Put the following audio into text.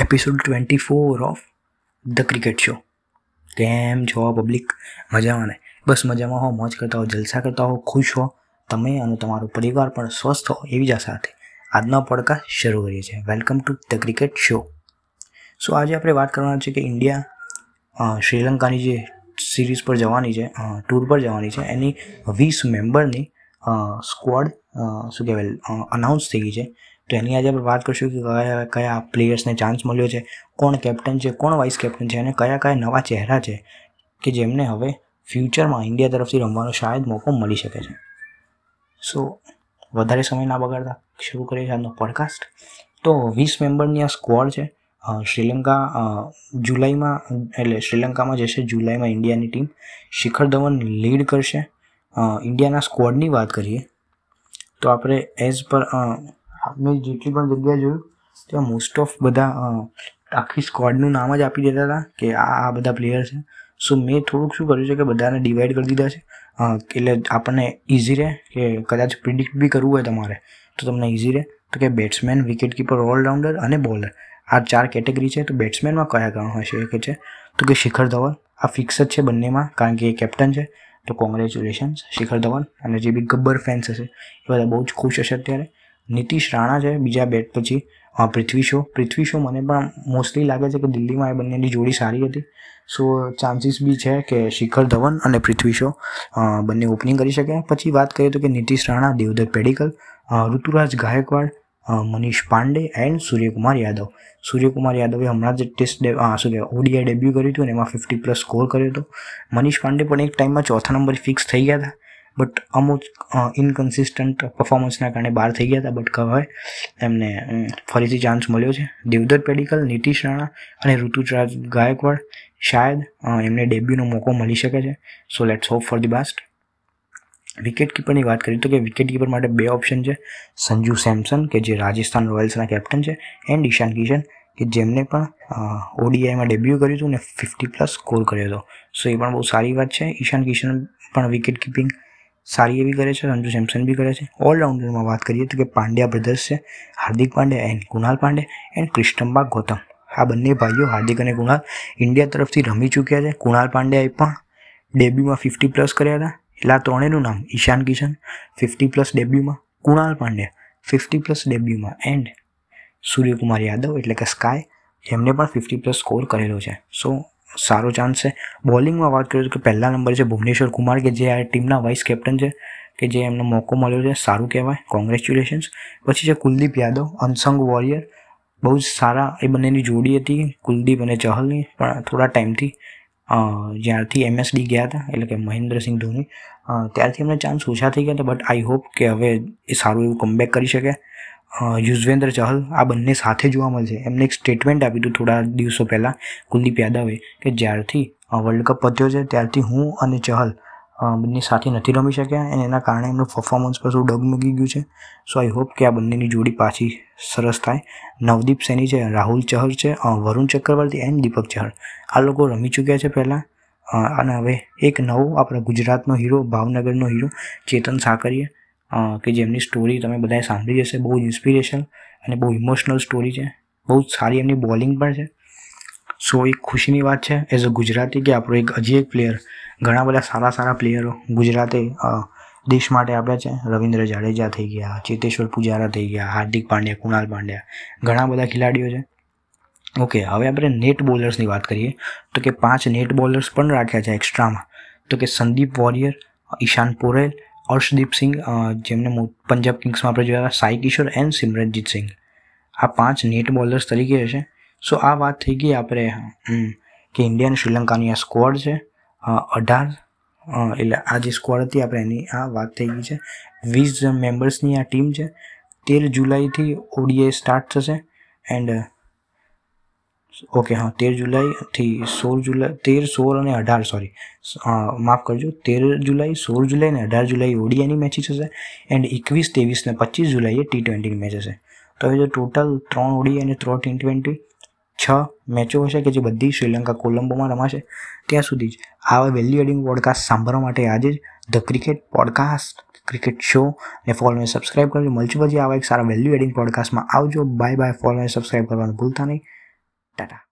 Episode twenty four of the cricket show કેમ છો public મજામાં ને? બસ મજામાં હો, મોજ કરતા હો, જલસા કરતા હો, ખુશ હો તમે અને તમારો પરિવાર પણ સ્વસ્થ હો એવી જ સાથે આજનો પડકાર શરૂ કરીએ છીએ. Welcome to the cricket show so આજે આપણે વાત કરવાના છે કે ઇન્ડિયા શ્રીલંકાની જે સિરીઝ પર જવાની છે ટૂર પર જવાની છે, એની વીસ મેમ્બરની સ્ક્વોડ શું કહેવાય અનાઉન્સ થઈ ગઈ છે. તો એની આજે આપણે વાત કરીશું કે કયા કયા પ્લેયર્સને ચાન્સ મળ્યો છે, કોણ કેપ્ટન છે, કોણ વાઇસ કેપ્ટન છે અને કયા કયા નવા ચહેરા છે કે જેમને હવે ફ્યુચરમાં ઇન્ડિયા તરફથી રમવાનો શાયદ મોકો મળી શકે છે. સો વધારે સમય ના બગાડતા, શરૂ કરીએ આજનો પોડકાસ્ટ તો વીસ મેમ્બરની આ સ્ક્વોડ છે. શ્રીલંકા જુલાઈમાં, એટલે શ્રીલંકામાં જશે, જુલાઈમાં ઇન્ડિયાની ટીમ શિખર ધવન લીડ કરશે. ઇન્ડિયાના સ્ક્વોડની વાત કરીએ, તો આપણે એઝ પર મેં જેટલી પણ જગ્યાએ જોયું, ત્યાં મોસ્ટ ઓફ બધા આખી સ્કોડનું નામ જ આપી દેતા હતા કે આ આ બધા પ્લેયર છે. સો મેં થોડુંક શું કર્યું છે કે બધાને ડિવાઈડ કરી દીધા છે. એટલે આપણને ઇઝી રહે કે કદાચ પ્રિડિક્ટ બી કરવું હોય તમારે, તો તમને ઇઝી રહે. તો કે બેટ્સમેન વિકેટ કીપર ઓલરાઉન્ડર અને બોલર આ ચાર કેટેગરી છે, તો બેટ્સમેનમાં કયા કારણ હોય શકે છે? તો કે શિખર ધવન, આ ફિક્સ જ છે બંનેમાં, કારણ કે એ કેપ્ટન છે. તો કોંગ્રેચ્યુલેશન્સ શિખર ધવન અને જે બી ગબ્બર ફેન્સ હશે, એ બધા બહુ જ ખુશ હશે અત્યારે. નીતિશ રાણા છે, બીજા બેટ પછી પૃથ્વી શો. પૃથ્વી શો મને પણ મોસ્ટલી લાગે છે કે દિલ્હીમાં એ બંનેની જોડી સારી હતી. સો ચાન્સીસ બી છે કે શિખર ધવન અને પૃથ્વી શો બંને ઓપનિંગ કરી શકે. પછી વાત કરીએ તો કે નીતિશ રાણા, દેવદત્ત પેડિકલ ઋતુરાજ ગાયકવાડ મનીષ પાંડે એન્ડ સૂર્યકુમાર યાદવ. સૂર્યકુમાર યાદવે હમણાં જ ટેસ્ટ કહેવાય ઓડીઆઈ ડેબ્યુ કર્યું હતું અને એમાં ફિફ્ટી પ્લસ સ્કોર કર્યો હતો. મનીષ પાંડે પણ એક ટાઈમમાં ચોથા નંબર ફિક્સ થઈ ગયા હતા. બટ અમુક ઇનકન્સિસ્ટન્ટ પરફોર્મન્સના કારણે બહાર થઈ ગયા હતા બટ હવે. એમને ફરીથી ચાન્સ મળ્યો છે. દેવદત્ત પેડિકલ નીતિશ રાણા અને ઋતુરાજ ગાયકવાડ શાયદ એમને ડેબ્યુનો મોકો મળી શકે છે. So let's hope for the best wicket કીપરની વાત કરીએ તો કે વિકેટ કીપર માટે બે ઓપ્શન છે. સંજુ સેમસન, કે જે રાજસ્થાન રોયલ્સના કેપ્ટન છે એન્ડ ઈશાન કિશન, કે જેમને પણ ઓડીઆઈમાં ડેબ્યુ કર્યું હતું ને ફિફ્ટી પ્લસ સ્કોર કર્યો હતો. સો એ પણ બહુ સારી વાત છે. ઈશાન કિશન પણ વિકેટ કીપિંગ સારી એવી કરે છે સંજુ સેમસન બી કરે છે. ઓલરાઉન્ડરમાં વાત કરીએ તો કે પાંડ્યા બ્રધર્સ છે, હાર્દિક પાંડ્યા એન્ડ કુણાલ પાંડે એન્ડ ક્રિષ્ટમ્બા ગૌતમ. આ બંને ભાઈઓ, હાર્દિક અને કુણાલ, ઇન્ડિયા તરફથી રમી ચૂક્યા છે. કુણાલ પાંડ્યાએ પણ ડેબ્યુમાં ફિફ્ટી પ્લસ કર્યા હતા. એટલે આ ત્રણેયનું નામ ઈશાન કિશન ફિફ્ટી પ્લસ ડેબ્યુમાં કુણાલ પાંડ્યા ફિફ્ટી પ્લસ ડેબ્યુમાં એન્ડ સૂર્યકુમાર યાદવ એટલે કે સ્કાય એમને પણ ફિફ્ટી પ્લસ સ્કોર કરેલો છે. સો સારો ચાન્સ છે. બોલિંગમાં વાત કરીએ તો કે પહેલા નંબર છે ભુવનેશ્વર કુમાર, કે જે આ ટીમના વાઇસ કેપ્ટન છે, કે જે એમનો મોકો મળ્યો છે. સારું કહેવાય. કોંગ્રેચ્યુલેશન્સ પછી છે કુલદીપ યાદવ અનસંગ વોરિયર બહુ જ સારા એ બંનેની જોડી હતી. કુલદીપ અને ચહલની. પણ થોડા ટાઈમથી જ્યારથી એમએસડી ગયા હતા, એટલે કે મહેન્દ્રસિંહ ધોની. ત્યારથી એમને ચાન્સ ઓછા થઈ ગયા હતા બટ આઈ હોપ કે હવે એ સારું એવું કમબેક કરી શકે. યુઝવેન્દ્ર ચહલ આ બંને સાથે જોવા મળશે. એમને એક સ્ટેટમેન્ટ આપ્યું હતું થોડા દિવસો પહેલાં કુલદીપ યાદવે કે જ્યારથી વર્લ્ડ કપ પત્યો છે, ત્યારથી હું અને ચહલ બંને સાથે નથી રમી શક્યા અને એના કારણે એમનું પરફોર્મન્સ પર શું ડગમગી ગયું છે. સો આઈ હોપ કે આ બંનેની જોડી પાછી સરસ થાય. નવદીપ સૈની છે, રાહુલ ચહર છે વરુણ ચક્રવર્તી એન્ડ દીપક ચહર આ લોકો રમી ચૂક્યા છે પહેલાં. અને હવે એક નવો આપણા ગુજરાતનો હીરો ભાવનગરનો હીરો ચેતન સાકરીએ કે જેમની સ્ટોરી તમે બધાએ સાંભળી હશે, બહુ ઇન્સ્પિરેશન અને બહુ ઇમોશનલ સ્ટોરી છે. બહુ સારી એમની બોલિંગ પણ છે. સો, એક ખુશીની વાત છે એઝ અ ગુજરાતી કે આપણો એક હજી એક પ્લેયર ઘણા બધા સારા સારા પ્લેયરો ગુજરાતે દેશ માટે આપ્યા છે. રવિન્દ્ર જાડેજા થઈ ગયા, ચેતેશ્વર પુજારા થઈ ગયા, હાર્દિક પાંડ્યા, કુણાલ પાંડ્યા, ઘણા બધા ખેલાડીઓ છે. ઓકે, હવે આપણે નેટ બોલર્સની વાત કરીએ, તો કે પાંચ નેટ બોલર્સ પણ રાખ્યા છે એક્સ્ટ્રામાં તો કે સંદીપ વોરિયર, ઈશાન પોરેલ અર્શદીપ સિંઘ જેમને પંજાબ કિંગ્સમાં આપણે જોયા સાઈ કિશોર એન્ડ સિમરનજીત સિંઘ. આ પાંચ નેટ બોલર્સ તરીકે હશે. સો આ વાત થઈ ગઈ આપણે કે ઇન્ડિયા અને શ્રીલંકાની આ સ્ક્વોડ છે. અઢાર એટલે આ જે સ્ક્વોડ હતી આપણે એની, આ વાત થઈ ગઈ છે. વીસ મેમ્બર્સની આ ટીમ છે. તેર જુલાઈથી ઓડીઆઈ સ્ટાર્ટ થશે. એન્ડ ઓકે હા, તેર જુલાઈથી સોળ જુલાઈ, તેર, સોળ અને અઢાર સોરી માફ કરજો, તેર જુલાઈ, સોળ જુલાઈ અને અઢાર જુલાઈ ઓડીઆઈની મેચીસ હશે એન્ડ એકવીસ, ત્રેવીસ ને પચીસ જુલાઈએ ટી ટ્વેન્ટીની મેચ હશે. તો હવે જો ટોટલ ત્રણ ઓડી અને ત્રણ ટી ટ્વેન્ટી છ મેચો હશે કે જે બધી શ્રીલંકા કોલંબોમાં રમાશે, ત્યાં સુધી જ. આવા વેલ્યુ એડિંગ પોડકાસ્ટ સાંભળવા માટે આજે જ the cricket podcast cricket show ને ફોલોને સબસ્ક્રાઈબ કરજો. મળશું પછી આવા એક સારા વેલ્યુ એડિંગ પોડકાસ્ટમાં આવજો. બાય બાય ફોલોને સબસ્ક્રાઈબ કરવાનું ભૂલતા નહીં. たら